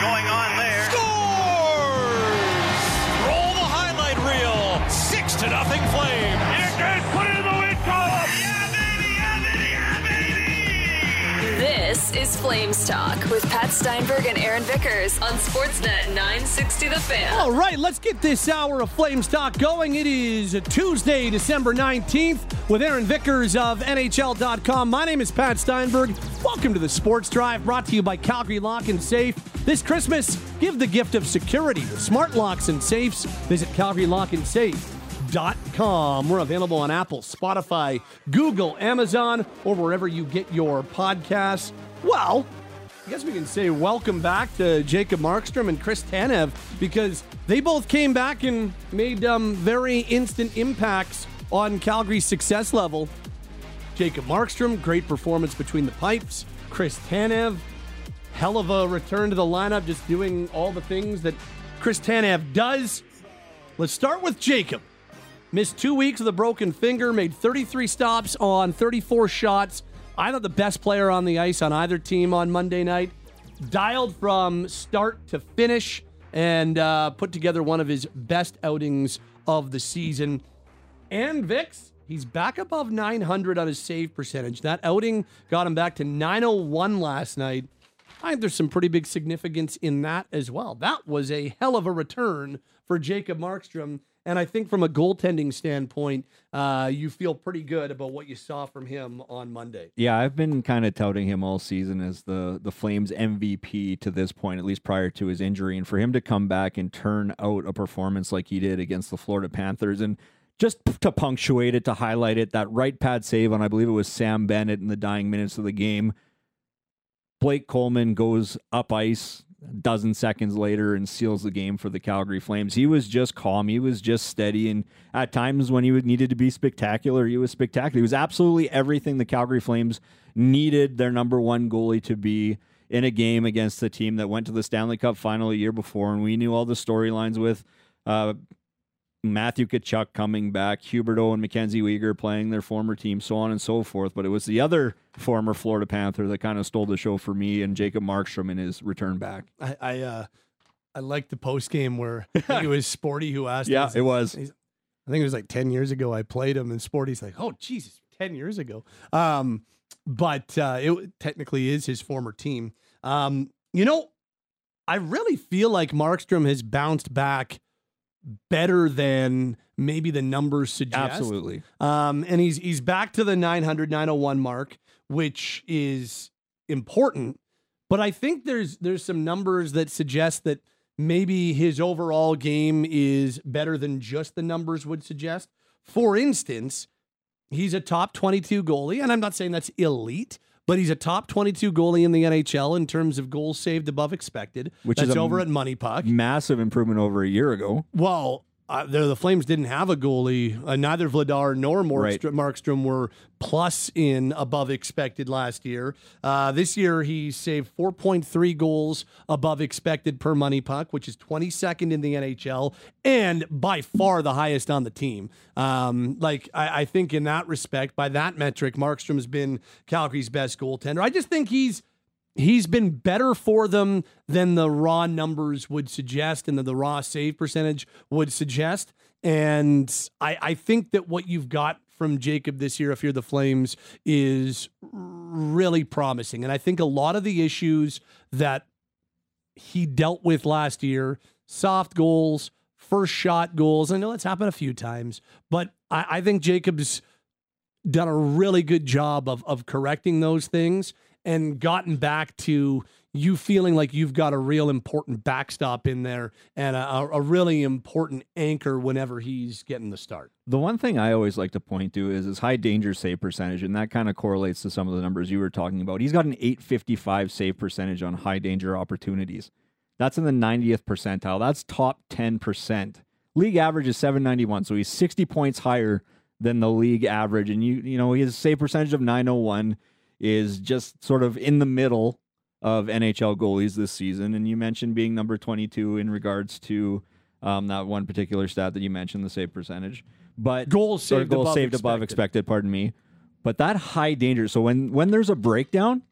going on is Flames Talk with Pat Steinberg and Aaron Vickers on Sportsnet 960 The Fan. All right, let's get this hour of Flames Talk going. It is Tuesday, December 19th, with Aaron Vickers of NHL.com. My name is Pat Steinberg. Welcome to the Sports Drive, brought to you by Calgary Lock and Safe. This Christmas, give the gift of security with smart locks and safes. Visit CalgaryLockandSafe.com. We're available on Apple, Spotify, Google, Amazon, or wherever you get your podcasts. Well, I guess we can say welcome back to Jacob Markstrom and Chris Tanev because they both came back and made um, very instant impacts on Calgary's success level. Jacob Markstrom, great performance between the pipes. Chris Tanev, hell of a return to the lineup, just doing all the things that Chris Tanev does. Let's start with Jacob. Missed two weeks with a broken finger, made 33 stops on 34 shots. I thought the best player on the ice on either team on Monday night. Dialed from start to finish and uh, put together one of his best outings of the season. And Vix, he's back above 900 on his save percentage. That outing got him back to 901 last night. I think there's some pretty big significance in that as well. That was a hell of a return for Jacob Markstrom. And I think from a goaltending standpoint, uh, you feel pretty good about what you saw from him on Monday. Yeah, I've been kind of touting him all season as the the Flames MVP to this point, at least prior to his injury, and for him to come back and turn out a performance like he did against the Florida Panthers, and just to punctuate it, to highlight it, that right pad save on I believe it was Sam Bennett in the dying minutes of the game. Blake Coleman goes up ice a dozen seconds later and seals the game for the Calgary Flames. He was just calm. He was just steady. And at times when he needed to be spectacular, he was spectacular. He was absolutely everything the Calgary Flames needed their number one goalie to be in a game against the team that went to the Stanley Cup final a year before. And we knew all the storylines with uh, Matthew Tkachuk coming back, Huberdeau and Mackenzie Weegar playing their former team, so on and so forth. But it was the other former Florida Panther that kind of stole the show for me and Jacob Markstrom in his return back. I I, uh, I liked the post game where it was Sporty who asked. Yeah, it was. I think it was like ten years ago. I played him, and Sporty's like, "Oh, Jesus, ten years ago." Um, but uh, it technically is his former team. Um, you know, I really feel like Markstrom has bounced back better than maybe the numbers suggest. Absolutely. Um, and he's he's back to the 900 901 mark, which is important. But I think there's there's some numbers that suggest that maybe his overall game is better than just the numbers would suggest. For instance, he's a top 22 goalie, and I'm not saying that's elite, but he's a top 22 goalie in the NHL in terms of goals saved above expected. Which that's is over at Money Puck. Massive improvement over a year ago. Well, uh, the, Flames didn't have a goalie. Uh, neither Vladar nor Right. Markstrom, Markstrom were plus in above expected last year. Uh, this year, he saved 4.3 goals above expected per money puck, which is 22nd in the NHL and by far the highest on the team. Um, like, I, I think in that respect, by that metric, Markstrom has been Calgary's best goaltender. I just think he's he's been better for them than the raw numbers would suggest and that the raw save percentage would suggest. And I, I think that what you've got from Jacob this year, if you're the Flames, is really promising. And I think a lot of the issues that he dealt with last year soft goals, first shot goals. I know that's happened a few times, but I, I think Jacob's done a really good job of of correcting those things and gotten back to you feeling like you've got a real important backstop in there and a, a- a really important anchor whenever he's getting the start. The one thing I always like to point to is his high danger save percentage, and that kind of correlates to some of the numbers you were talking about. He's got an 855 save percentage on high danger opportunities. That's in the 90th percentile. That's top 10%. League average is 791, so he's 60 points higher than the league average. And you you know, his save percentage of 901 is just sort of in the middle of NHL goalies this season. And you mentioned being number 22 in regards to um, that one particular stat that you mentioned, the save percentage. But Goals saved goals above saved above expected. expected. Pardon me. But that high danger. So when when there's a breakdown,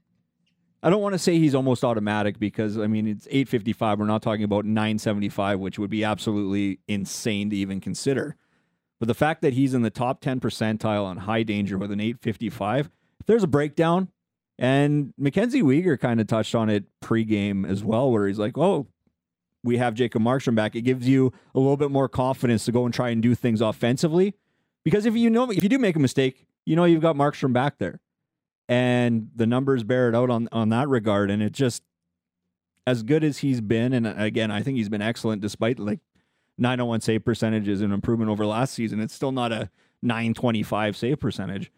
I don't want to say he's almost automatic because I mean it's 855. We're not talking about 975, which would be absolutely insane to even consider. But the fact that he's in the top 10 percentile on high danger with an 855, if there's a breakdown, and Mackenzie Weegar kind of touched on it pregame as well, where he's like, "Oh, we have Jacob Markstrom back." It gives you a little bit more confidence to go and try and do things offensively, because if you know if you do make a mistake, you know you've got Markstrom back there and the numbers bear it out on on that regard. And it just as good as he's been, and again, I think he's been excellent despite like 901 save percentage is an improvement over last season. It's still not a 925 save percentage.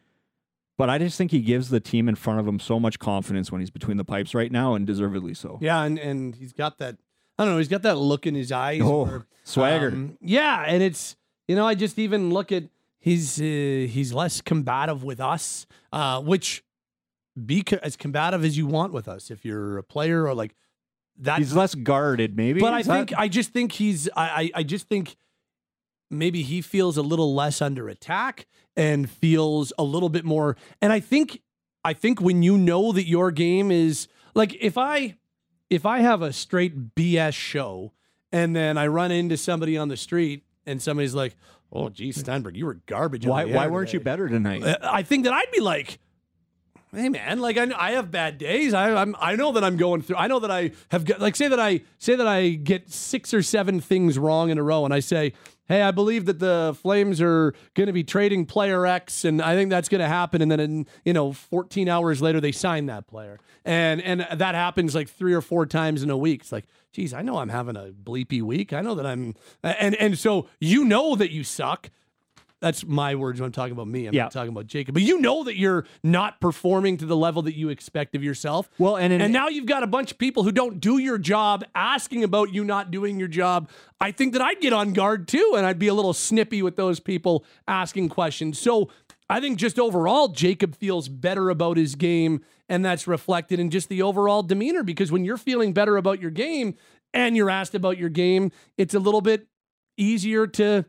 But I just think he gives the team in front of him so much confidence when he's between the pipes right now, and deservedly so. Yeah, and, and he's got that I don't know, he's got that look in his eyes. Oh, where, swagger. um, yeah, and it's you know, I just even look at he's uh, he's less combative with us, uh, which be co- as combative as you want with us if you're a player or like that. He's less guarded, maybe. but I that- think I just think he's I, I I just think maybe he feels a little less under attack and feels a little bit more. And I think I think when you know that your game is like if I if I have a straight BS show and then I run into somebody on the street and somebody's like, "Oh, geez, Steinberg, you were garbage." why why weren't you better tonight? I think that I'd be like, hey man, like I, I have bad days. I I'm, I know that I'm going through. I know that I have got like say that I say that I get six or seven things wrong in a row, and I say. Hey, I believe that the Flames are going to be trading player X, and I think that's going to happen. And then, in, you know, 14 hours later, they sign that player, and and that happens like three or four times in a week. It's like, geez, I know I'm having a bleepy week. I know that I'm, and and so you know that you suck, that's my words when I'm talking about me. I'm Yeah. not talking about Jacob. But you know that you're not performing to the level that you expect of yourself. Well, and and now you've got a bunch of people who don't do your job asking about you not doing your job. I think that I'd get on guard too, and I'd be a little snippy with those people asking questions. So I think just overall, Jacob feels better about his game, and that's reflected in just the overall demeanor. Because when you're feeling better about your game and you're asked about your game, it's a little bit easier to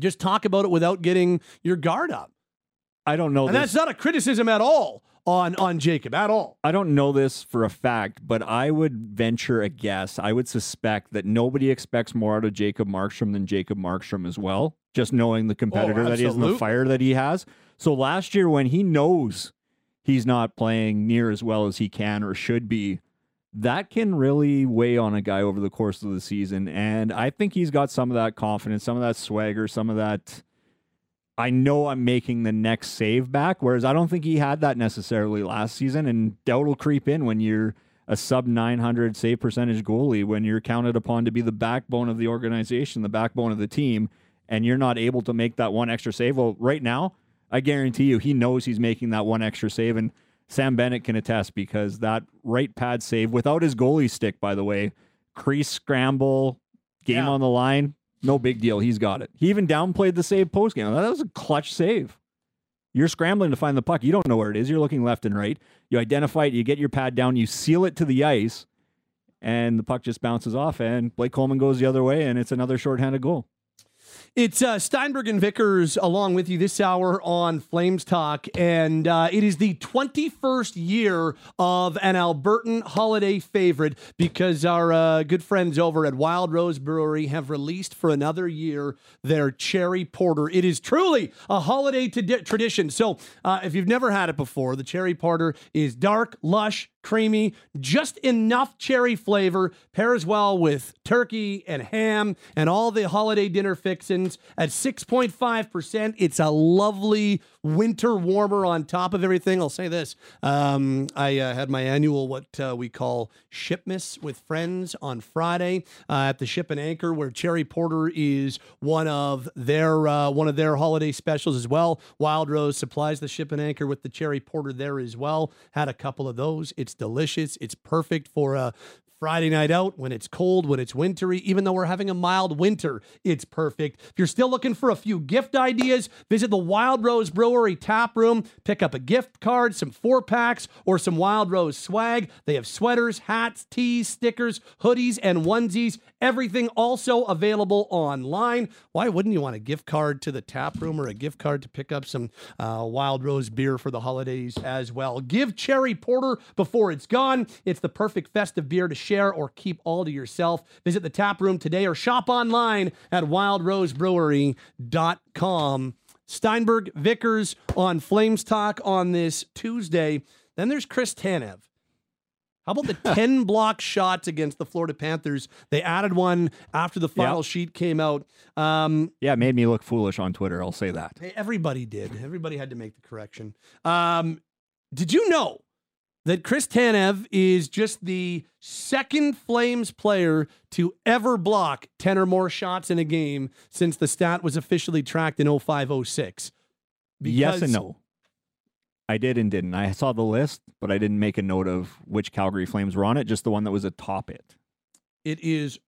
just talk about it without getting your guard up. I don't know. And this. that's not a criticism at all on on Jacob at all. I don't know this for a fact, but I would venture a guess. I would suspect that nobody expects more out of Jacob Markstrom than Jacob Markstrom as well, just knowing the competitor that he is and the oh, fire that he has. So last year, when he knows he's not playing near as well as he can or should be, that can really weigh on a guy over the course of the season. And I think he's got some of that confidence, some of that swagger, some of that. I know I'm making the next save back, whereas I don't think he had that necessarily last season. And doubt will creep in when you're a sub 900 save percentage goalie, when you're counted upon to be the backbone of the organization, the backbone of the team, and you're not able to make that one extra save. Well, right now, I guarantee you, he knows he's making that one extra save. And Sam Bennett can attest because that right pad save without his goalie stick, by the way, crease scramble, game Yeah. on the line, no big deal. He's got it. He even downplayed the save post game. That was a clutch save. You're scrambling to find the puck. You don't know where it is. You're looking left and right. You identify it. You get your pad down. You seal it to the ice, and the puck just bounces off. And Blake Coleman goes the other way, and it's another shorthanded goal. It's uh, Steinberg and Vickers along with you this hour on Flames Talk, and uh, it is the 21st year of an Albertan holiday favorite because our uh, good friends over at Wild Rose Brewery have released for another year their Cherry Porter. It is truly a holiday to tradition. So, uh, if you've never had it before, the Cherry Porter is dark, lush, creamy, just enough cherry flavor, pairs well with turkey and ham and all the holiday dinner fixins at 6.5%. It's a lovely winter warmer on top of everything. I'll say this. Um, I uh, had my annual, what uh, we call Shipmas with friends on Friday uh, at the Ship and Anchor, where Cherry Porter is one of their uh, one of their holiday specials as well. Wild Rose supplies the Ship and Anchor with the Cherry Porter there as well. Had a couple of those. It's delicious. It's perfect for a Friday night out when it's cold, when it's wintry, even though we're having a mild winter, it's perfect. If you're still looking for a few gift ideas, visit the Wild Rose Brewery tap room, pick up a gift card, some four packs, or some Wild Rose swag. They have sweaters, hats, tees, stickers, hoodies, and onesies. Everything also available online. Why wouldn't you want a gift card to the tap room or a gift card to pick up some uh, Wild Rose beer for the holidays as well? Give Cherry Porter before it's gone. It's the perfect festive beer to share or keep all to yourself. Visit the tap room today or shop online at wildrosebrewery.com. Steinberg Vickers on Flames Talk on this Tuesday. Then there's Chris Tanev. How about the 10 block shots against the Florida Panthers? They added one after the final Yep. sheet came out. Um, Yeah, it made me look foolish on Twitter. I'll say that. Everybody did. Everybody had to make the correction. Um, did you know that Chris Tanev is just the second Flames player to ever block 10 or more shots in a game since the stat was officially tracked in 0506? yes and no. I did and didn't. I saw the list, but I didn't make a note of which Calgary Flames were on it, just the one that was atop it. It is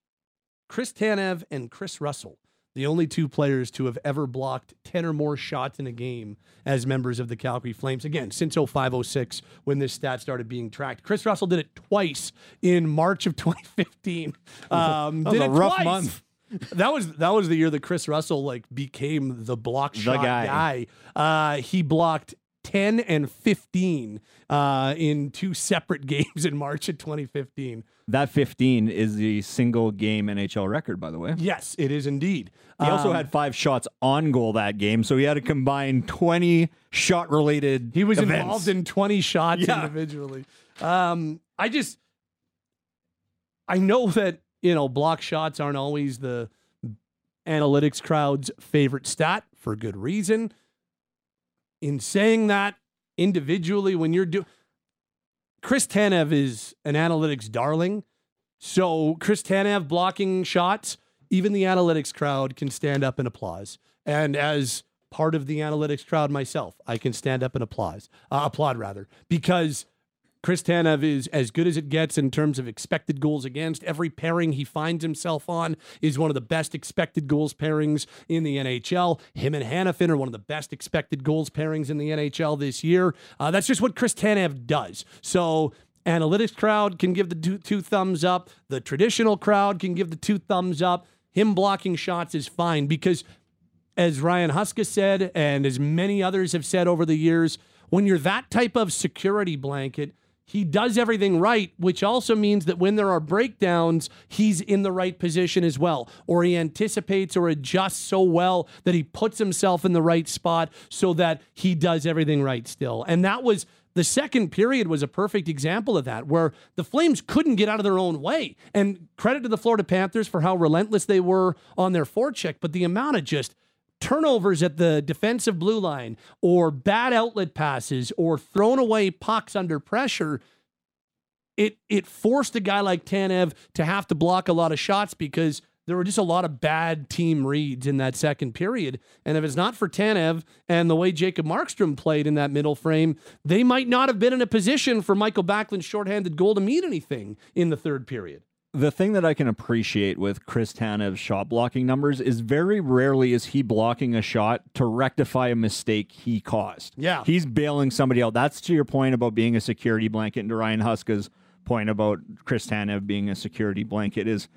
Chris Tanev and Kris Russell, the only two players to have ever blocked 10 or more shots in a game as members of the Calgary Flames. Again, since 0506 when this stat started being tracked. Kris Russell did it twice in March of 2015. Um, That was did a it rough twice. month. That was that was the year that Kris Russell like became the block shot guy. guy. Uh, he blocked 10 and 15 uh, in two separate games in March of 2015. That 15 is the single game NHL record, by the way. Yes, it is indeed. He also Um, had five shots on goal that game, so he had to combine 20 shot related. He was events. involved in 20 shots Yeah. individually. Um, I just, I know that, you know, block shots aren't always the analytics crowd's favorite stat for good reason. In saying that, individually, when you're doing, Chris Tanev is an analytics darling. So Chris Tanev blocking shots, even the analytics crowd can stand up and applause. And as part of the analytics crowd myself, I can stand up and applause, uh, applaud rather, because Chris Tanev is as good as it gets in terms of expected goals against. Every pairing he finds himself on is one of the best expected goals pairings in the NHL. Him and Hanifin are one of the best expected goals pairings in the NHL this year. Uh, that's just what Chris Tanev does. So analytics crowd can give the two, two thumbs up. The traditional crowd can give the two thumbs up. Him blocking shots is fine because as Ryan Huska said, and as many others have said over the years, when you're that type of security blanket, he does everything right, which also means that when there are breakdowns, he's in the right position as well, or he anticipates or adjusts so well that he puts himself in the right spot so that he does everything right still. And that was the second period was a perfect example of that, where the Flames couldn't get out of their own way. And credit to the Florida Panthers for how relentless they were on their forecheck, but the amount of just turnovers at the defensive blue line or bad outlet passes or thrown away pucks under pressure it it forced a guy like Tanev to have to block a lot of shots because there were just a lot of bad team reads in that second period. And if it's not for Tanev and the way Jacob Markstrom played in that middle frame, they might not have been in a position for Mikael Backlund's shorthanded goal to mean anything in the third period. The thing that I can appreciate with Chris Tanev's shot blocking numbers is very rarely is he blocking a shot to rectify a mistake he caused. Yeah. He's bailing somebody out. That's to your point about being a security blanket and to Ryan Huska's point about Chris Tanev being a security blanket is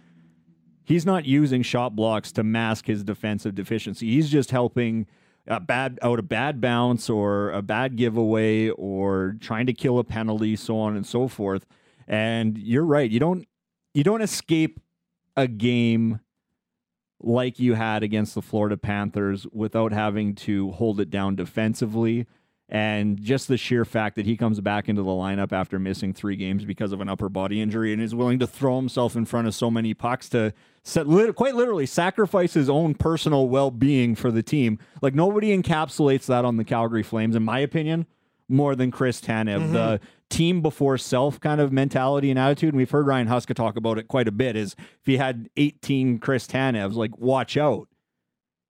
he's not using shot blocks to mask his defensive deficiency. He's just helping a bad out a bad bounce or a bad giveaway or trying to kill a penalty, so on and so forth. And you're right. You don't you don't escape a game like you had against the Florida Panthers without having to hold it down defensively. And just the sheer fact that he comes back into the lineup after missing three games because of an upper body injury and is willing to throw himself in front of so many pucks to set, lit, quite literally sacrifice his own personal well being for the team. Like nobody encapsulates that on the Calgary Flames, in my opinion, more than Chris Tanev. Mm-hmm. The team before self kind of mentality and attitude. And we've heard Ryan Huska talk about it quite a bit. Is if he had 18 Chris Tanevs, like watch out.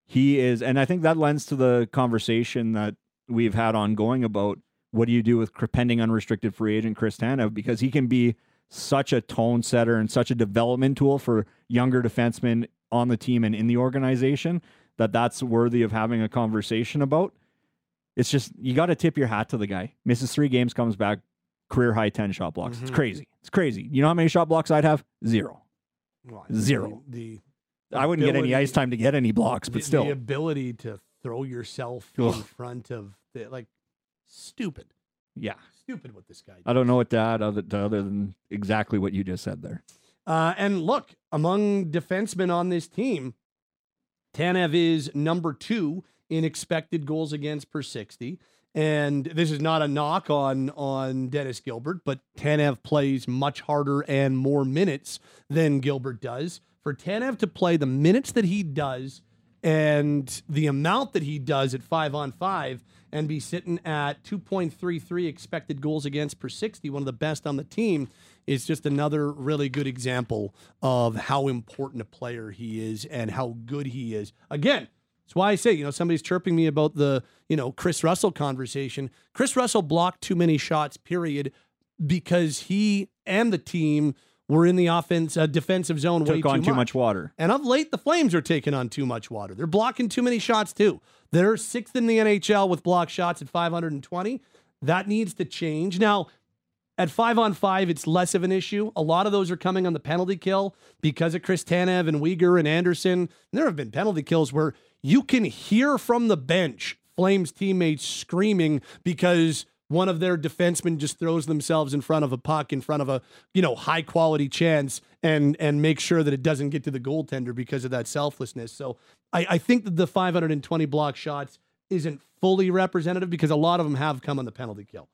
He is, and I think that lends to the conversation that we've had ongoing about what do you do with pending unrestricted free agent Chris Tanev because he can be such a tone setter and such a development tool for younger defensemen on the team and in the organization that that's worthy of having a conversation about. It's just you got to tip your hat to the guy. Misses three games, comes back, career high ten shot blocks. It's Mhm. crazy. It's crazy. You know how many shot blocks I'd have? Zero. Well, Zero. The, I wouldn't get any ice time to get any blocks, the, but still, the ability to throw yourself Ugh. in front of the like stupid, yeah. stupid what this guy. I don't know what to add other, to other than exactly what you just said there. Uh, and look, among defensemen on this team, Tanev is number two in expected goals against per 60. And this is not a knock on on Dennis Gilbert, but Tanev plays much harder and more minutes than Gilbert does. For Tanev to play the minutes that he does and the amount that he does at five on five and be sitting at 2.33 expected goals against per 60, one of the best on the team, is just another really good example of how important a player he is and how good he is. Again, that's why I say, you know, somebody's chirping me about the, you know, Kris Russell conversation. Kris Russell blocked too many shots, period, because he and the team were in the offense uh, defensive zone way Took on too much water. and of late, the Flames are taking on too much water. They're blocking too many shots, too. They're sixth in the NHL with block shots at 520. That needs to change. Now, at five on five, it's less of an issue. A lot of those are coming on the penalty kill because of Chris Tanev and Weegar and Andersson. And there have been penalty kills where you can hear from the bench Flames teammates screaming because one of their defensemen just throws themselves in front of a puck, in front of a you know high quality chance, and and make sure that it doesn't get to the goaltender because of that selflessness. So I, I think that the 520 block shots isn't fully representative because a lot of them have come on the penalty kill.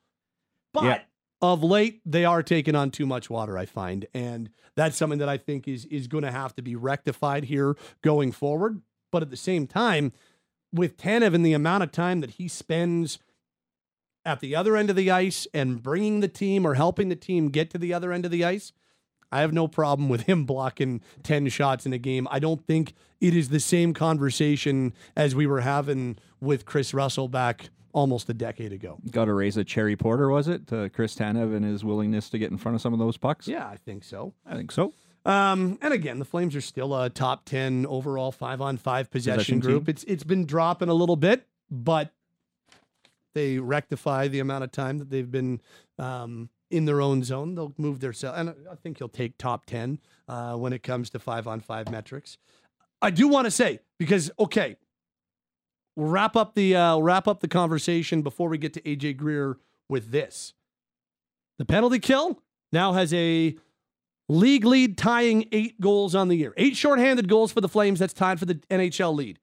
But Yeah. of late, they are taking on too much water, I find. And that's something that I think is is going to have to be rectified here going forward. But at the same time, with Tanev and the amount of time that he spends at the other end of the ice and bringing the team or helping the team get to the other end of the ice, I have no problem with him blocking 10 shots in a game. I don't think it is the same conversation as we were having with Kris Russell back almost a decade ago. Got to raise a cherry porter, was it, to Chris Tanev and his willingness to get in front of some of those pucks? Yeah, I think so. I think so. Um, and again, the Flames are still a top 10 overall five on five possession, Possession group. team. It's it's been dropping a little bit, but they rectify the amount of time that they've been um, in their own zone. They'll move their cell, and I think he'll take top 10 uh, when it comes to five on five metrics. I do want to say because okay, we'll wrap up the uh, we'll wrap up the conversation before we get to AJ Greer with this. The penalty kill now has a league lead tying eight goals on the year. Eight shorthanded goals for the Flames. That's tied for the NHL lead.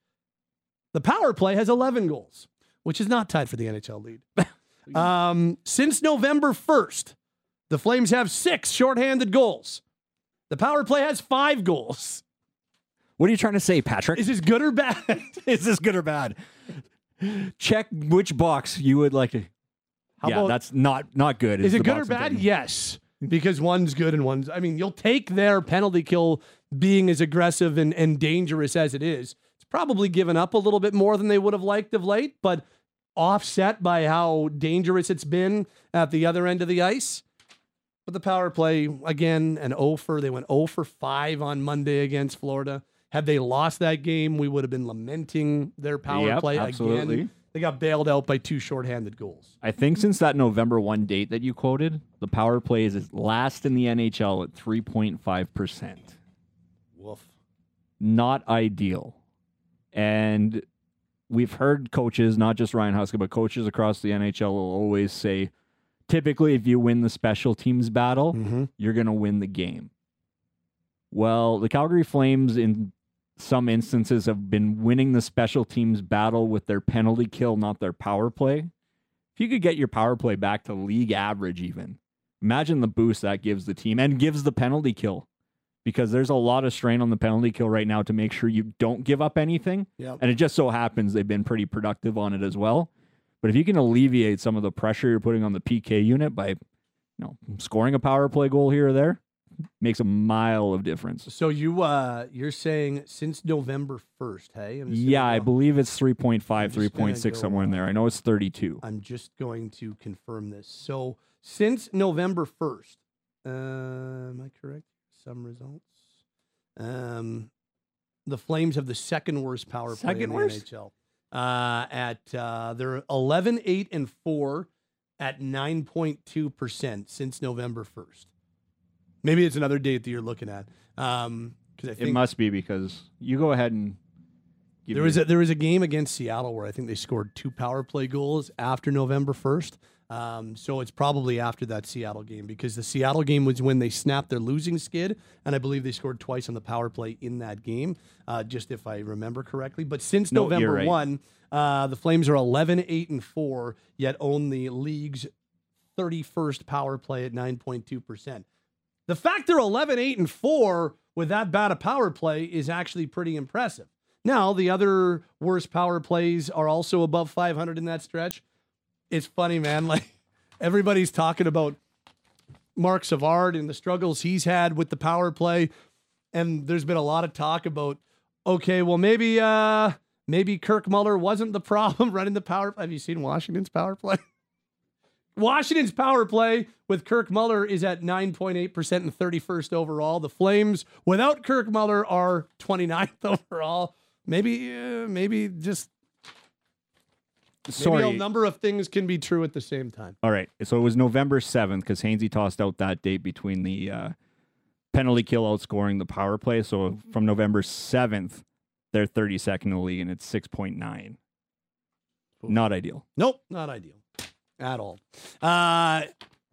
The power play has 11 goals, which is not tied for the NHL lead. um, since November 1st, the Flames have six shorthanded goals. The power play has five goals. What are you trying to say, Patrick? Is this good or bad? Is this good or bad? Check which box you would like to. How yeah, about- that's not not good. Is the it good or bad? Yes, because one's good and one's. I mean, you'll take their penalty kill being as aggressive and, and dangerous as it is. It's probably given up a little bit more than they would have liked of late, but offset by how dangerous it's been at the other end of the ice. But the power play again, an 0 for they went 0 for 5 on Monday against Florida. Had they lost that game, we would have been lamenting their power Yep, play absolutely. again. They got bailed out by two shorthanded goals. I think since that November 1 date that you quoted, the power play is last in the NHL at 3.5%. Woof. Not ideal. And we've heard coaches, not just Ryan Huska, but coaches across the NHL will always say typically, if you win the special teams battle, Mm-hmm. you're going to win the game. Well, the Calgary Flames, in some instances, have been winning the special teams battle with their penalty kill, not their power play. If you could get your power play back to league average, even imagine the boost that gives the team and gives the penalty kill because there's a lot of strain on the penalty kill right now to make sure you don't give up anything. Yep. And it just so happens they've been pretty productive on it as well. But if you can alleviate some of the pressure you're putting on the PK unit by, you know, scoring a power play goal here or there, makes a mile of difference. So you uh you're saying since November first, hey? Yeah, I believe it's 3.5, 3.6 somewhere in there. I know it's 32. I'm just going to confirm this. So since November first, Uh, am I correct? Some results. Um, the Flames have the second worst power play Second in the? NHL. Uh, at uh, they're 11, 8, and four at 9.2 percent since November 1st. Maybe it's another date that you're looking at. Um, because I think It must be because you go ahead and give there was a there was a game against Seattle where I think they scored two power play goals after November first. Um, so it's probably after that Seattle game because the Seattle game was when they snapped their losing skid, and I believe they scored twice on the power play in that game, uh, just if I remember correctly. But since No, November right. one, uh, the Flames are 11, 8, and four, yet own the league's 31st power play at 9.2 percent. The fact they're 11, 8, and 4 with that bad a power play is actually pretty impressive. Now, the other worst power plays are also above 500 in that stretch. It's funny, man. Like, everybody's talking about Marc Savard and the struggles he's had with the power play. And there's been a lot of talk about, okay, well, maybe, uh, maybe Kirk Muller wasn't the problem running the power. Have you seen Washington's power play? Washington's power play with Kirk Muller is at 9.8% and 31st overall. The Flames without Kirk Muller are 29th overall. Maybe, uh, maybe just maybe Sorry. a number of things can be true at the same time. All right. So it was November 7th because Hainsey tossed out that date between the uh, penalty kill outscoring the power play. So from November 7th, they're 32nd in the league and it's 6.9. Not ideal. Nope, not ideal at all. Uh,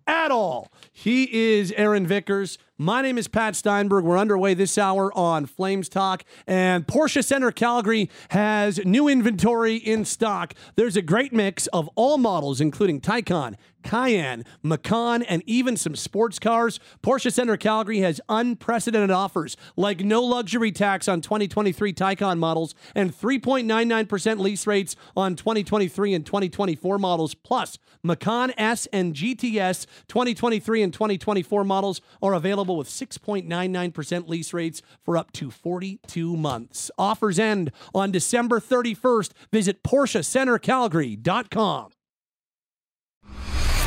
at all. He is Aaron Vickers. My name is Pat Steinberg. We're underway this hour on Flames Talk, and Porsche Center Calgary has new inventory in stock. There's a great mix of all models, including Taycan, Cayenne, Macan, and even some sports cars. Porsche Center Calgary has unprecedented offers like no luxury tax on 2023 Taycan models and 3.99% lease rates on 2023 and 2024 models. Plus, Macan S and GTS 2023 and 2024 models are available with 6.99% lease rates for up to 42 months. Offers end on December 31st. Visit PorscheCenterCalgary.com.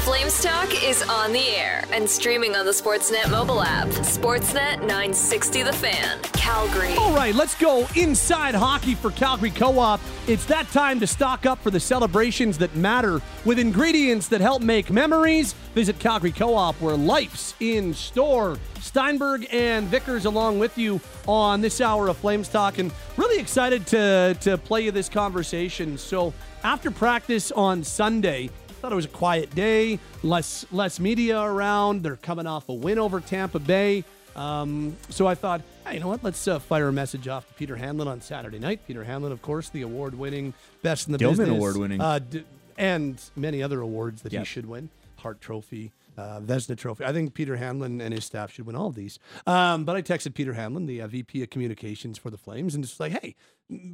Flames Talk is on the air and streaming on the Sportsnet mobile app. Sportsnet 960 The Fan, Calgary. All right, let's go inside hockey for Calgary Co op. It's that time to stock up for the celebrations that matter with ingredients that help make memories. Visit Calgary Co op, where life's in store. Steinberg and Vickers along with you on this hour of Flames Talk, and really excited to, to play you this conversation. So, after practice on Sunday, thought it was a quiet day, less less media around. They're coming off a win over Tampa Bay. Um, so I thought, hey, you know what? Let's uh, fire a message off to Peter Hanlon on Saturday night. Peter Hanlon, of course, the award-winning best in the Gilman business, award-winning. uh, d- and many other awards that he should win. Hart Trophy, uh, Vezina Trophy. I think Peter Hanlon and his staff should win all of these. Um, but I texted Peter Hanlon, the uh, VP of Communications for the Flames, and just like, hey,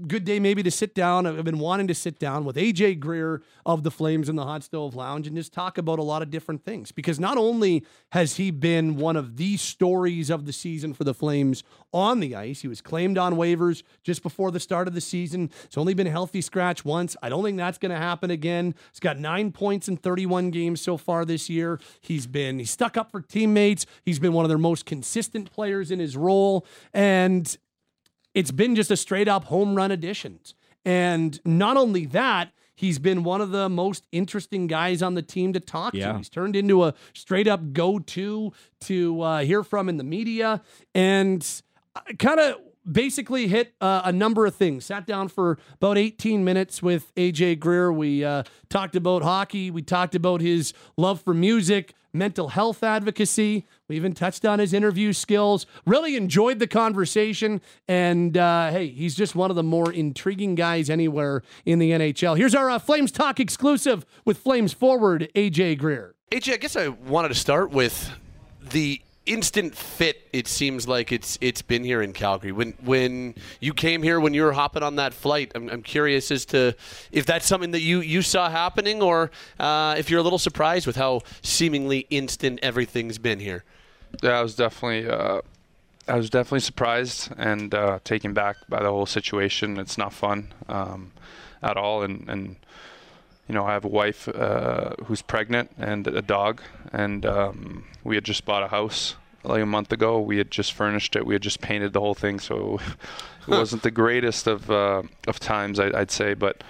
good day maybe to sit down. I've been wanting to sit down with AJ Greer of the Flames in the Hot Stove Lounge and just talk about a lot of different things. Because not only has he been one of the stories of the season for the Flames on the ice, he was claimed on waivers just before the start of the season. It's only been a healthy scratch once. I don't think that's going to happen again. He's got nine points in 31 games so far this year. He's been he's stuck up for teammates. He's been one of their most consistent players in his role, and it's been just a straight up home run additions. And not only that, he's been one of the most interesting guys on the team to talk Yeah. to. He's turned into a straight up go to to uh, hear from in the media and kind of basically hit uh, a number of things. Sat down for about 18 minutes with AJ Greer. We uh, talked about hockey, we talked about his love for music, mental health advocacy. We even touched on his interview skills. Really enjoyed the conversation. And uh, hey, he's just one of the more intriguing guys anywhere in the NHL. Here's our uh, Flames Talk exclusive with Flames forward AJ Greer. AJ, I guess I wanted to start with the instant fit. It seems like it's it's been here in Calgary. When when you came here, when you were hopping on that flight, I'm, I'm curious as to if that's something that you you saw happening, or uh, if you're a little surprised with how seemingly instant everything's been here. Yeah, I was definitely uh, I was definitely surprised and uh, taken back by the whole situation. It's not fun um, at all, and and you know, I have a wife uh, who's pregnant and a dog, and um, we had just bought a house like a month ago. We had just furnished it. We had just painted the whole thing, so it wasn't the greatest of uh, of times, I, I'd say. But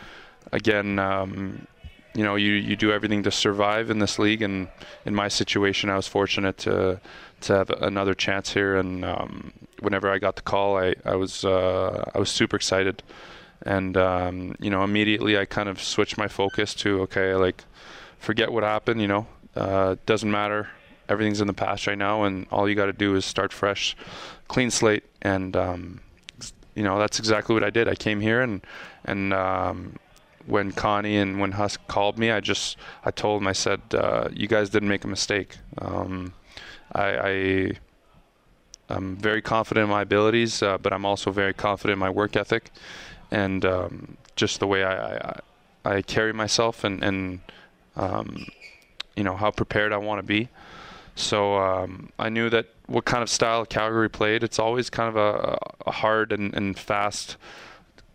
again, um, you know, you, you do everything to survive in this league, and in my situation, I was fortunate to to have another chance here. And um, whenever I got the call, I I was uh, I was super excited, and um, you know, immediately I kind of switched my focus to okay, like forget what happened. You know, uh, doesn't matter. Everything's in the past right now, and all you got to do is start fresh, clean slate, and um, you know that's exactly what I did. I came here and and um, when Connie and when Husk called me, I just I told them I said uh, you guys didn't make a mistake. Um, I, I I'm very confident in my abilities, uh, but I'm also very confident in my work ethic and um, just the way I, I, I carry myself and and um, you know how prepared I want to be. So um, I knew that what kind of style Calgary played. It's always kind of a, a hard and, and fast,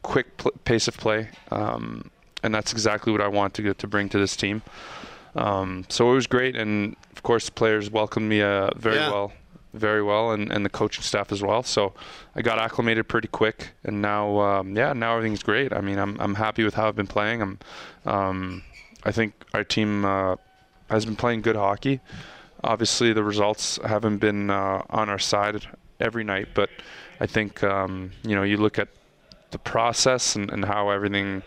quick pl- pace of play, um, and that's exactly what I want to get to bring to this team. Um, so it was great, and of course the players welcomed me uh, very Yeah. well, very well, and, and the coaching staff as well. So I got acclimated pretty quick, and now um, yeah, now everything's great. I mean, I'm I'm happy with how I've been playing. I'm um, I think our team uh, has been playing good hockey obviously the results haven't been uh, on our side every night, but I think um, you know you look at the process and, and how everything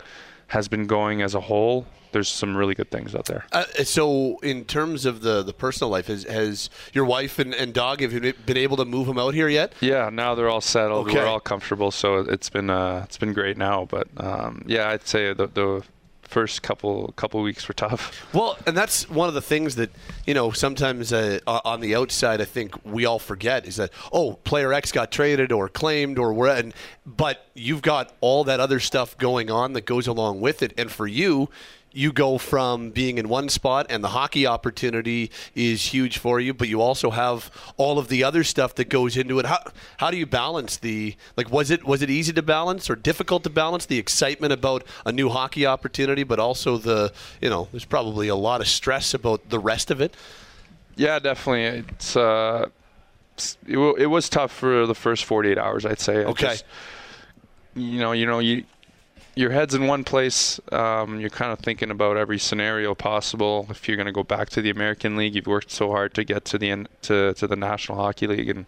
has been going as a whole. There's some really good things out there. Uh, so, in terms of the, the personal life, has, has your wife and, and dog have you been able to move them out here yet? Yeah, now they're all settled. Okay. We're all comfortable, so it's been uh, it's been great now. But um, yeah, I'd say the, the first couple couple weeks were tough. Well, and that's one of the things that you know sometimes uh, on the outside, I think we all forget is that oh, player X got traded or claimed or where, but you've got all that other stuff going on that goes along with it, and for you. You go from being in one spot, and the hockey opportunity is huge for you, but you also have all of the other stuff that goes into it. How, how do you balance the like? Was it was it easy to balance or difficult to balance the excitement about a new hockey opportunity, but also the you know there's probably a lot of stress about the rest of it. Yeah, definitely. It's uh, it, it was tough for the first 48 hours. I'd say. Okay. just- you know, you know, you your head's in one place. Um, you're kind of thinking about every scenario possible. If you're going to go back to the American League, you've worked so hard to get to the to to the National Hockey League, and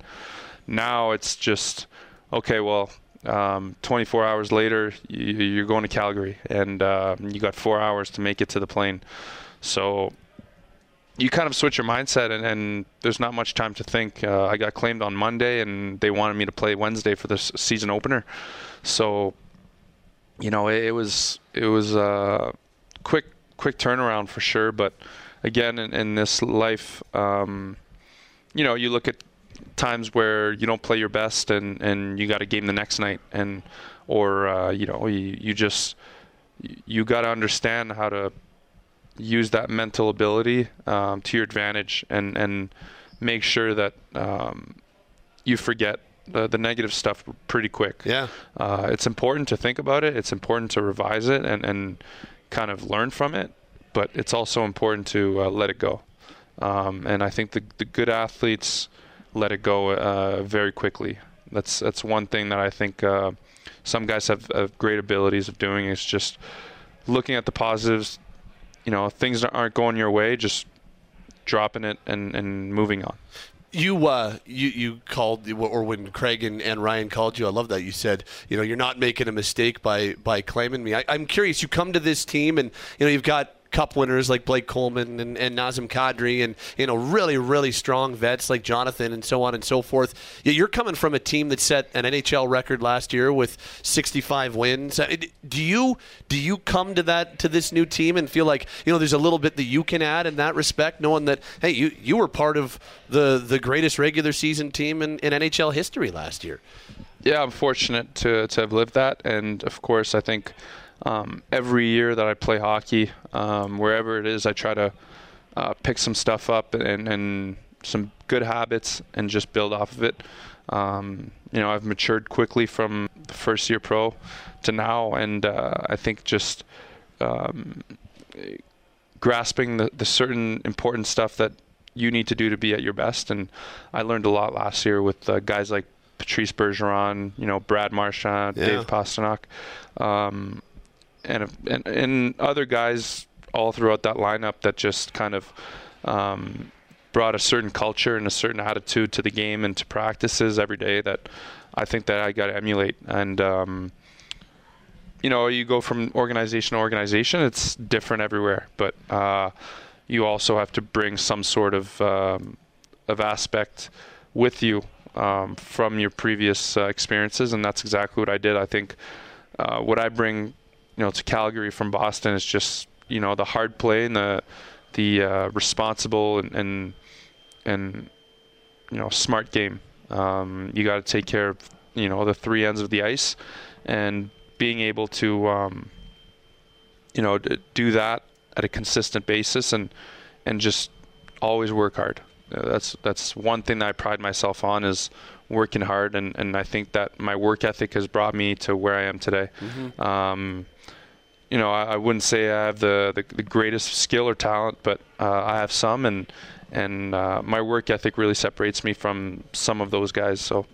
now it's just okay. Well, um, 24 hours later, you, you're going to Calgary, and uh, you got four hours to make it to the plane. So you kind of switch your mindset, and, and there's not much time to think. Uh, I got claimed on Monday, and they wanted me to play Wednesday for the season opener. So, you know, it, it was it was a quick quick turnaround for sure. But again, in, in this life, um, you know, you look at times where you don't play your best, and, and you got a game the next night, and or uh, you know, you, you just you got to understand how to use that mental ability um, to your advantage and and make sure that um, you forget the, the negative stuff pretty quick. Yeah. Uh, it's important to think about it. It's important to revise it and, and kind of learn from it, but it's also important to uh, let it go. Um, and I think the, the good athletes let it go uh, very quickly. That's that's one thing that I think uh, some guys have, have great abilities of doing is just looking at the positives. You know, things that aren't going your way, just dropping it and, and moving on. You uh, you you called or when Craig and, and Ryan called you, I love that you said you know you're not making a mistake by by claiming me. I, I'm curious. You come to this team and you know you've got cup winners like Blake Coleman and, and Nazem Kadri and you know really really strong vets like Jonathan and so on and so forth. You're coming from a team that set an NHL record last year with 65 wins. Uh, Do you do you come to that to this new team and feel like you know there's a little bit that you can add in that respect, knowing that hey you you were part of the the greatest regular season team in, in NHL history last year. yeah, I'm fortunate to, to have lived that. And of course, I think um, every year that I play hockey, um, wherever it is, I try to uh, pick some stuff up and, and some good habits and just build off of it. Um, you know, I've matured quickly from the first year pro to now, and uh, I think just um, grasping the, the certain important stuff that you need to do to be at your best. And I learned a lot last year with uh, guys like Patrice Bergeron, you know, Brad Marchand, Yeah. Dave Pastrnak, um, and, and and other guys all throughout that lineup that just kind of um, brought a certain culture and a certain attitude to the game and to practices every day that I think that I got to emulate. And um, you know, you go from organization to organization, it's different everywhere, but uh, you also have to bring some sort of um, of aspect with you um, from your previous uh, experiences, and that's exactly what I did. I think uh, what I bring, you know, to Calgary from Boston It's just you know the hard play and the the uh, responsible and, and and you know smart game. Um, you got to take care of you know the three ends of the ice, and being able to um, you know do that at a consistent basis and and just always work hard. Uh, that's that's one thing that I pride myself on is working hard, and, and I think that my work ethic has brought me to where I am today. Um, you know, I, I wouldn't say I have the, the, the greatest skill or talent, but uh, I have some, and and uh, my work ethic really separates me from some of those guys. So.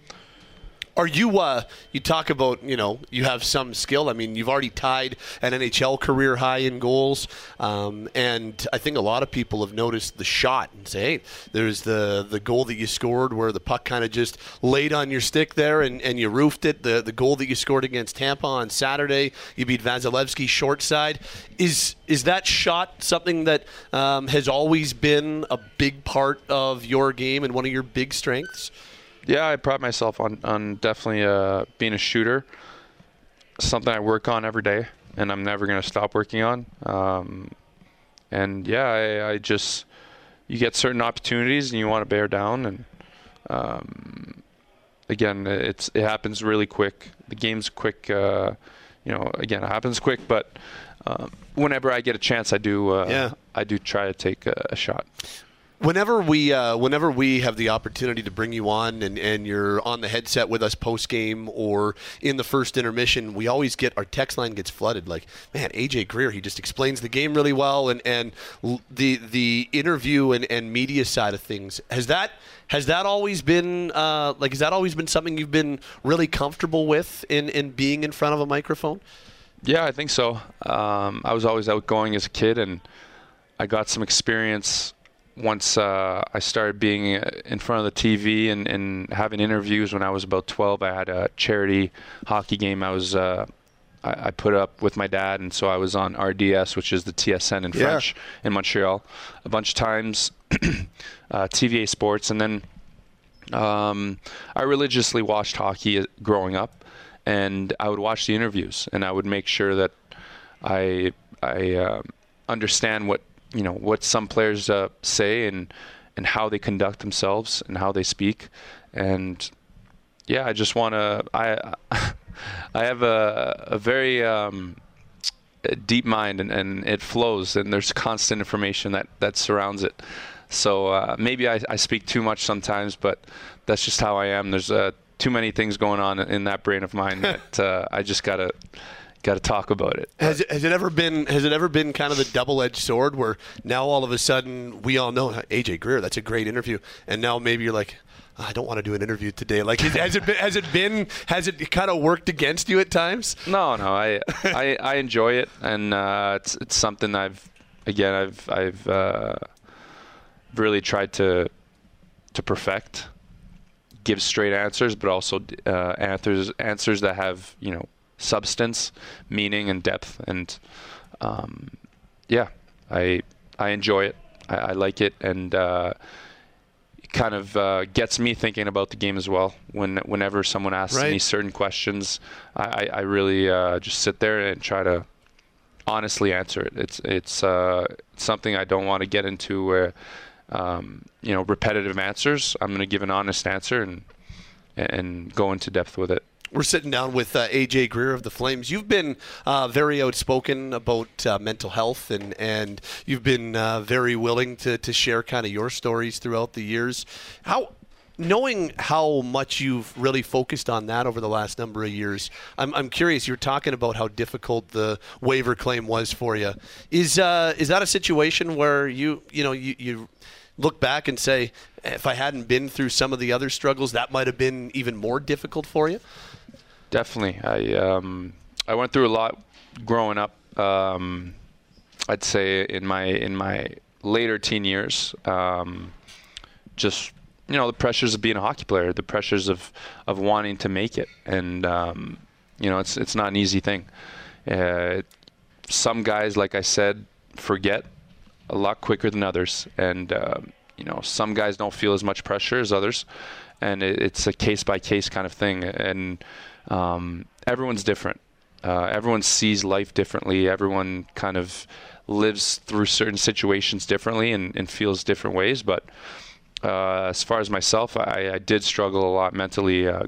Are you? Uh, you talk about you know you have some skill. I mean, you've already tied an NHL career high in goals, um, and I think a lot of people have noticed the shot and say, "Hey, there's the the goal that you scored where the puck kind of just laid on your stick there and, and you roofed it." The the goal that you scored against Tampa on Saturday, you beat Vasilevskiy short side. Is is that shot something that um, has always been a big part of your game and one of your big strengths? Yeah, I pride myself on on definitely uh, being a shooter. Something I work on every day, and I'm never going to stop working on. Um, and yeah, I, I just you get certain opportunities and you want to bear down. And um, again, it's it happens really quick. The game's quick. Uh, you know, again, it happens quick, but. Um, whenever I get a chance, I do. Uh, Yeah. I do try to take a, a shot. Whenever we uh, whenever we have the opportunity to bring you on and, and you're on the headset with us post game or in the first intermission, we always get our text line gets flooded. Like, man, AJ Greer, he just explains the game really well, and and the the interview and, and media side of things has that has that always been uh, like has that always been something you've been really comfortable with in in being in front of a microphone? Yeah, I think so. Um, I was always outgoing as a kid, and I got some experience once uh, I started being uh, in front of the TV and, and having interviews. When I was about 12, I had a charity hockey game. I was uh, I, I put up with my dad, and so I was on RDS, which is the TSN in Yeah. French in Montreal, a bunch of times. uh, TVA Sports, and then um, I religiously watched hockey uh, growing up, and I would watch the interviews, and I would make sure that I I um understand what you know what some players uh, say and and how they conduct themselves and how they speak, and yeah, I just want to I I have a a very um, deep mind and, and it flows and there's constant information that that surrounds it. So uh, maybe I, I speak too much sometimes but that's just how I am. There's uh, too many things going on in that brain of mine that uh, I just gotta gotta talk about it. Has it, has it ever been has it ever been kind of the double edged sword where now all of a sudden we all know AJ Greer that's a great interview and now maybe you're like I don't want to do an interview today. Like has, has it been has it been has it kind of worked against you at times? No, no, I I, I enjoy it, and uh, it's it's something I've again I've I've uh, really tried to to perfect, give straight answers, but also uh, answers answers that have you know substance, meaning, and depth, and um, yeah, I I enjoy it, I, I like it, and. Uh, it kind of uh, gets me thinking about the game as well. When whenever someone asks Right. me certain questions, I, I, I really uh, just sit there and try to honestly answer it. It's it's uh, something I don't want to get into where um, you know repetitive answers. I'm going to give an honest answer and and go into depth with it. We're sitting down with uh, AJ Greer of the Flames. You've been uh, very outspoken about uh, mental health, and, and you've been uh, very willing to, to share kind of your stories throughout the years. How knowing how much you've really focused on that over the last number of years, I'm, I'm curious. You're talking about how difficult the waiver claim was for you. Is uh, is that a situation where you you know you, you look back and say, if I hadn't been through some of the other struggles, that might have been even more difficult for you? Definitely. I um, I went through a lot growing up. Um, I'd say in my in my later teen years, um, just you know the pressures of being a hockey player, the pressures of of wanting to make it, and um, you know it's it's not an easy thing. Uh, some guys, like I said, forget a lot quicker than others, and um, you know some guys don't feel as much pressure as others, and it, it's a case by case kind of thing, and um, everyone's different. Uh, everyone sees life differently. Everyone kind of lives through certain situations differently and, and feels different ways. But uh, as far as myself, I, I, did struggle a lot mentally uh,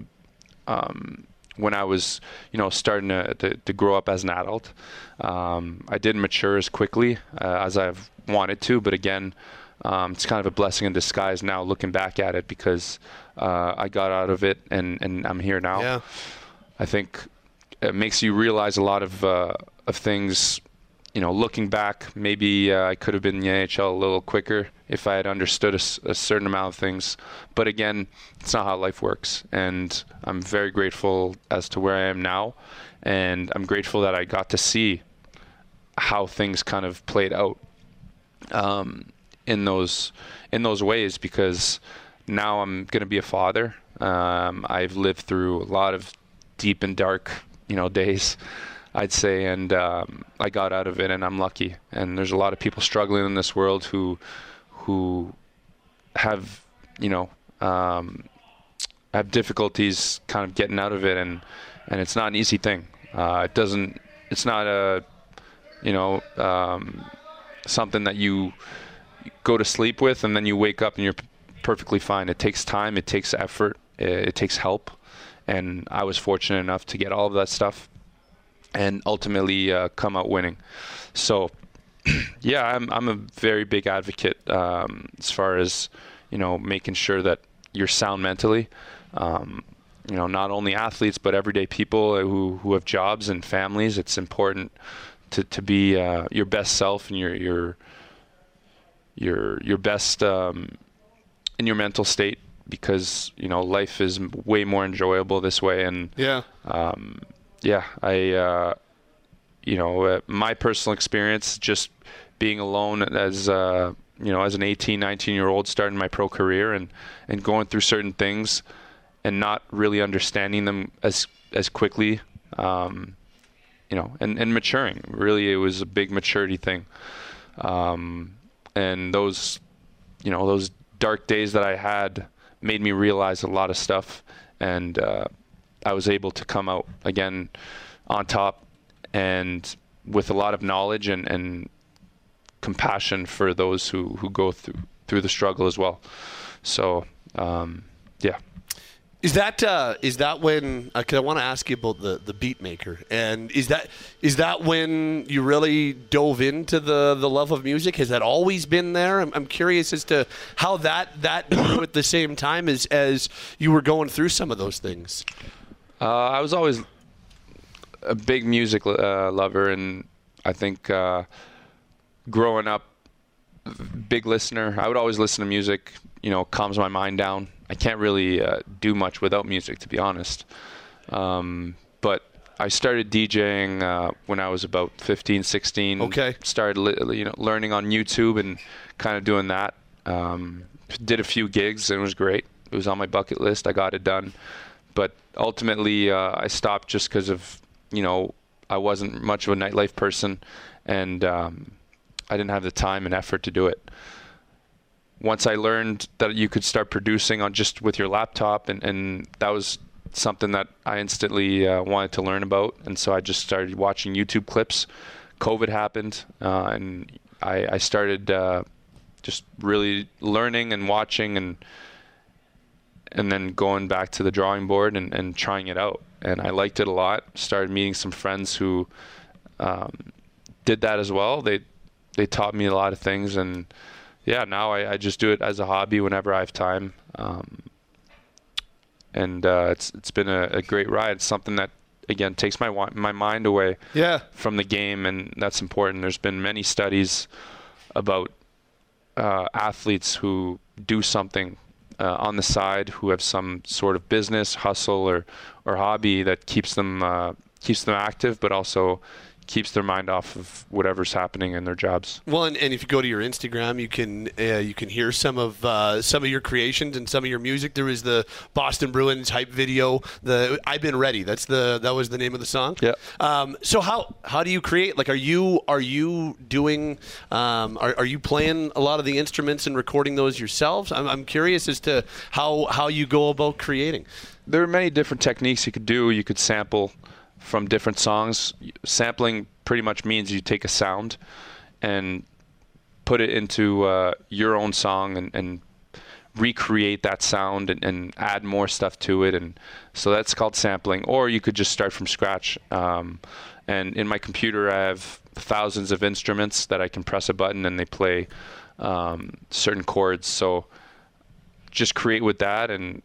um, when I was, you know, starting to, to, to grow up as an adult. Um, I didn't mature as quickly uh, as I've wanted to, but again, um, it's kind of a blessing in disguise now looking back at it because uh, I got out of it and, and I'm here now. Yeah. I think it makes you realize a lot of uh, of things you know, looking back, maybe uh, I could have been in the NHL a little quicker if I had understood a, a, certain amount of things. But again, it's not how life works. And I'm very grateful as to where I am now. And I'm grateful that I got to see how things kind of played out um, in those in those ways because now I'm going to be a father. Um, I've lived through a lot of deep and dark, you know, days. I'd say, and um, I got out of it, and I'm lucky. And there's a lot of people struggling in this world who, who have, you know, um, have difficulties kind of getting out of it, and and it's not an easy thing. Uh, it doesn't. It's not a, you know, um, something that you go to sleep with, and then you wake up and you're perfectly fine. It takes time. It takes effort. It, it takes help. And I was fortunate enough to get all of that stuff and ultimately uh, come out winning. So, yeah, I'm I'm a very big advocate um, as far as you know making sure that you're sound mentally. Um, you know, not only athletes but everyday people who who have jobs and families. It's important to to be uh, your best self and your your your your best um, in your mental state because you know life is way more enjoyable this way and yeah um, yeah, I, uh, you know, uh, my personal experience just being alone as, uh, you know, as an 18, 19 year old starting my pro career and, and going through certain things and not really understanding them as, as quickly, um, you know, and, and maturing. Really, it was a big maturity thing. Um, and those, you know, those dark days that I had made me realize a lot of stuff. And, uh, I was able to come out again on top and with a lot of knowledge and, and compassion for those who, who go through through the struggle as well. So um, yeah. Is that uh, is that when? Uh, cause I want to ask you about the, the beat maker, and is that is that when you really dove into the, the love of music? Has that always been there? I'm, I'm curious as to how that that grew at the same time as as you were going through some of those things. Uh, I was always a big music uh, lover, and I think uh, growing up, big listener. I would always listen to music. You know, calms my mind down. I can't really uh, do much without music, to be honest. Um, but I started DJing uh, when I was about 15, 16. Okay. Started, li- you know, learning on YouTube and kind of doing that. Um, did a few gigs and it was great. It was on my bucket list. I got it done but ultimately uh, I stopped just because of you know I wasn't much of a nightlife person, and um, I didn't have the time and effort to do it. Once I learned that you could start producing on just with your laptop, and, and that was something that I instantly uh, wanted to learn about, and so I just started watching YouTube clips. COVID happened, uh, and I, I started uh, just really learning and watching and and then going back to the drawing board and, and trying it out. And I liked it a lot. Started meeting some friends who um, did that as well. They they taught me a lot of things, and yeah, now I, I, just do it as a hobby whenever I have time. Um, and uh, it's it's been a, a great ride. It's something that again takes my my mind away Yeah. from the game, and that's important. There's been many studies about uh, athletes who do something uh, on the side, who have some sort of business, hustle, or or hobby that keeps them uh, keeps them active, but also keeps their mind off of whatever's happening in their jobs. Well, and, and if you go to your Instagram, you can uh, you can hear some of uh, some of your creations and some of your music. There was the Boston Bruins hype video. The I've been ready. That's the that was the name of the song. Yeah. Um, so how how do you create? Like, are you are you doing? Um, are, are you playing a lot of the instruments and recording those yourselves? I'm, I'm curious as to how how you go about creating. there are many different techniques you could do. You could sample from different songs. Sampling pretty much means you take a sound and put it into uh, your own song and, and recreate that sound and, and add more stuff to it. And so that's called sampling. Or you could just start from scratch. Um, and in my computer, I have thousands of instruments that I can press a button and they play um, certain chords. So just create with that and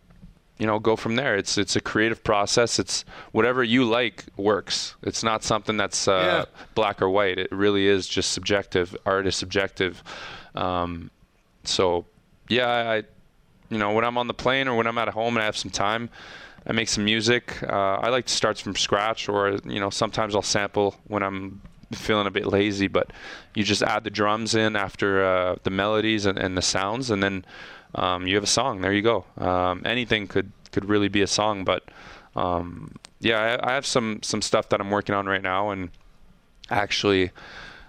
you know go from there. It's it's a creative process. It's whatever you like works. It's not something that's uh, Yeah. black or white. It really is just subjective. Art is subjective. Um, so yeah I you know when I'm on the plane or when I'm at home and I have some time I make some music. Uh, I like to start from scratch or you know sometimes I'll sample when I'm feeling a bit lazy but you just add the drums in after uh, the melodies and, and the sounds and then um, you have a song. There you go. Um, anything could could really be a song, but um, yeah, I, I have some some stuff that I'm working on right now, and actually,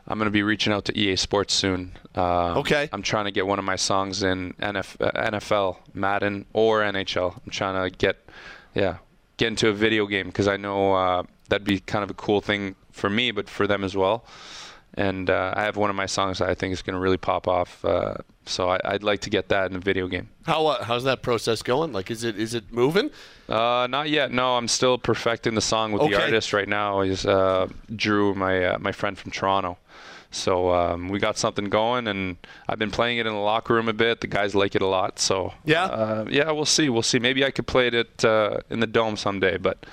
I'm going to be reaching out to EA Sports soon. Um, Okay. I'm trying to get one of my songs in NF, uh, NFL, Madden, or NHL. I'm trying to get, yeah, get into a video game because I know uh, that'd be kind of a cool thing for me, but for them as well. And uh, I have one of my songs that I think is going to really pop off. So I, I'd like to get that in a video game. How uh, how's that process going? Like, is it is it moving? Uh, not yet. No, I'm still perfecting the song with Okay. the artist right now. Is uh, Drew, my uh, my friend from Toronto. So um, we got something going, and I've been playing it in the locker room a bit. The guys like it a lot. So Yeah? uh, yeah, we'll see. We'll see. Maybe I could play it at, uh, in the dome someday, but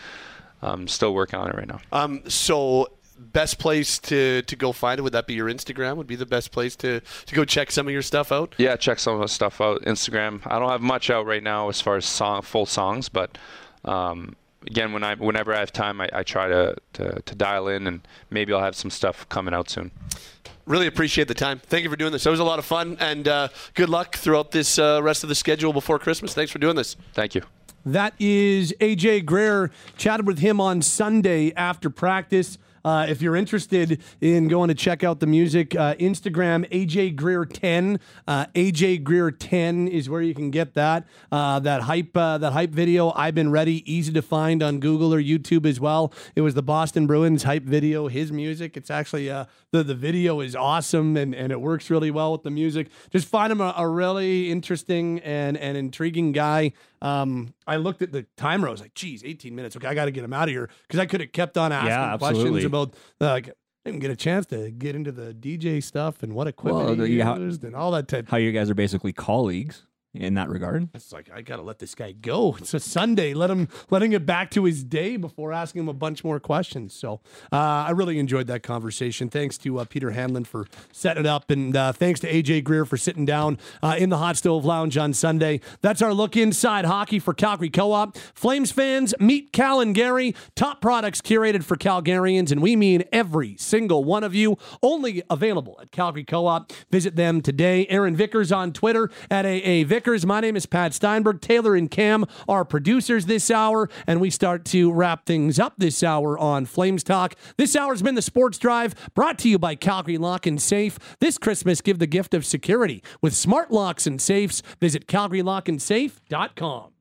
I'm still working on it right now. Um, so best place to, to go find it would that be your Instagram? Would be the best place to, to go check some of your stuff out. Yeah, check some of the stuff out. Instagram. I don't have much out right now as far as song, full songs, but um, again, when I whenever I have time, I, I try to, to to dial in, and maybe I'll have some stuff coming out soon. Really appreciate the time. Thank you for doing this. It was a lot of fun, and uh, good luck throughout this uh, rest of the schedule before Christmas. Thanks for doing this. Thank you. That is AJ Greer. Chatted with him on Sunday after practice. Uh, if you're interested in going to check out the music, uh, Instagram AJ Greer 10. Uh, AJ Greer 10 is where you can get that. Uh, that hype uh, that hype video. I've been ready, easy to find on Google or YouTube as well. It was the Boston Bruins hype video. His music. It's actually uh, the the video is awesome and, and it works really well with the music. Just find him a, a really interesting and and intriguing guy. Um, I looked at the timer. I was like, geez, 18 minutes. Okay, I got to get him out of here because I could have kept on asking Yeah, questions about like. I didn't get a chance to get into the DJ stuff and what equipment Well, he the- how- used and all that type. How you guys are basically colleagues in that regard. It's like I gotta let this guy go. It's a Sunday. Let him letting it back to his day before asking him a bunch more questions. So uh, I really enjoyed that conversation. Thanks to uh, Peter Hanlon for setting it up, and uh, thanks to AJ Greer for sitting down uh, in the Hot Stove Lounge on Sunday. That's our look inside hockey for Calgary Co-op. Flames fans, meet Cal and Gary. Top products curated for Calgarians, and we mean every single one of you. Only available at Calgary Co-op. Visit them today. Aaron Vickers on Twitter at AA Vickers. My name is Pat Steinberg. Taylor and Cam are producers this hour, and we start to wrap things up this hour on Flames Talk. This hour has been the Sports Drive, brought to you by Calgary Lock and Safe. This Christmas, give the gift of security with smart locks and safes. Visit CalgaryLockandSafe.com.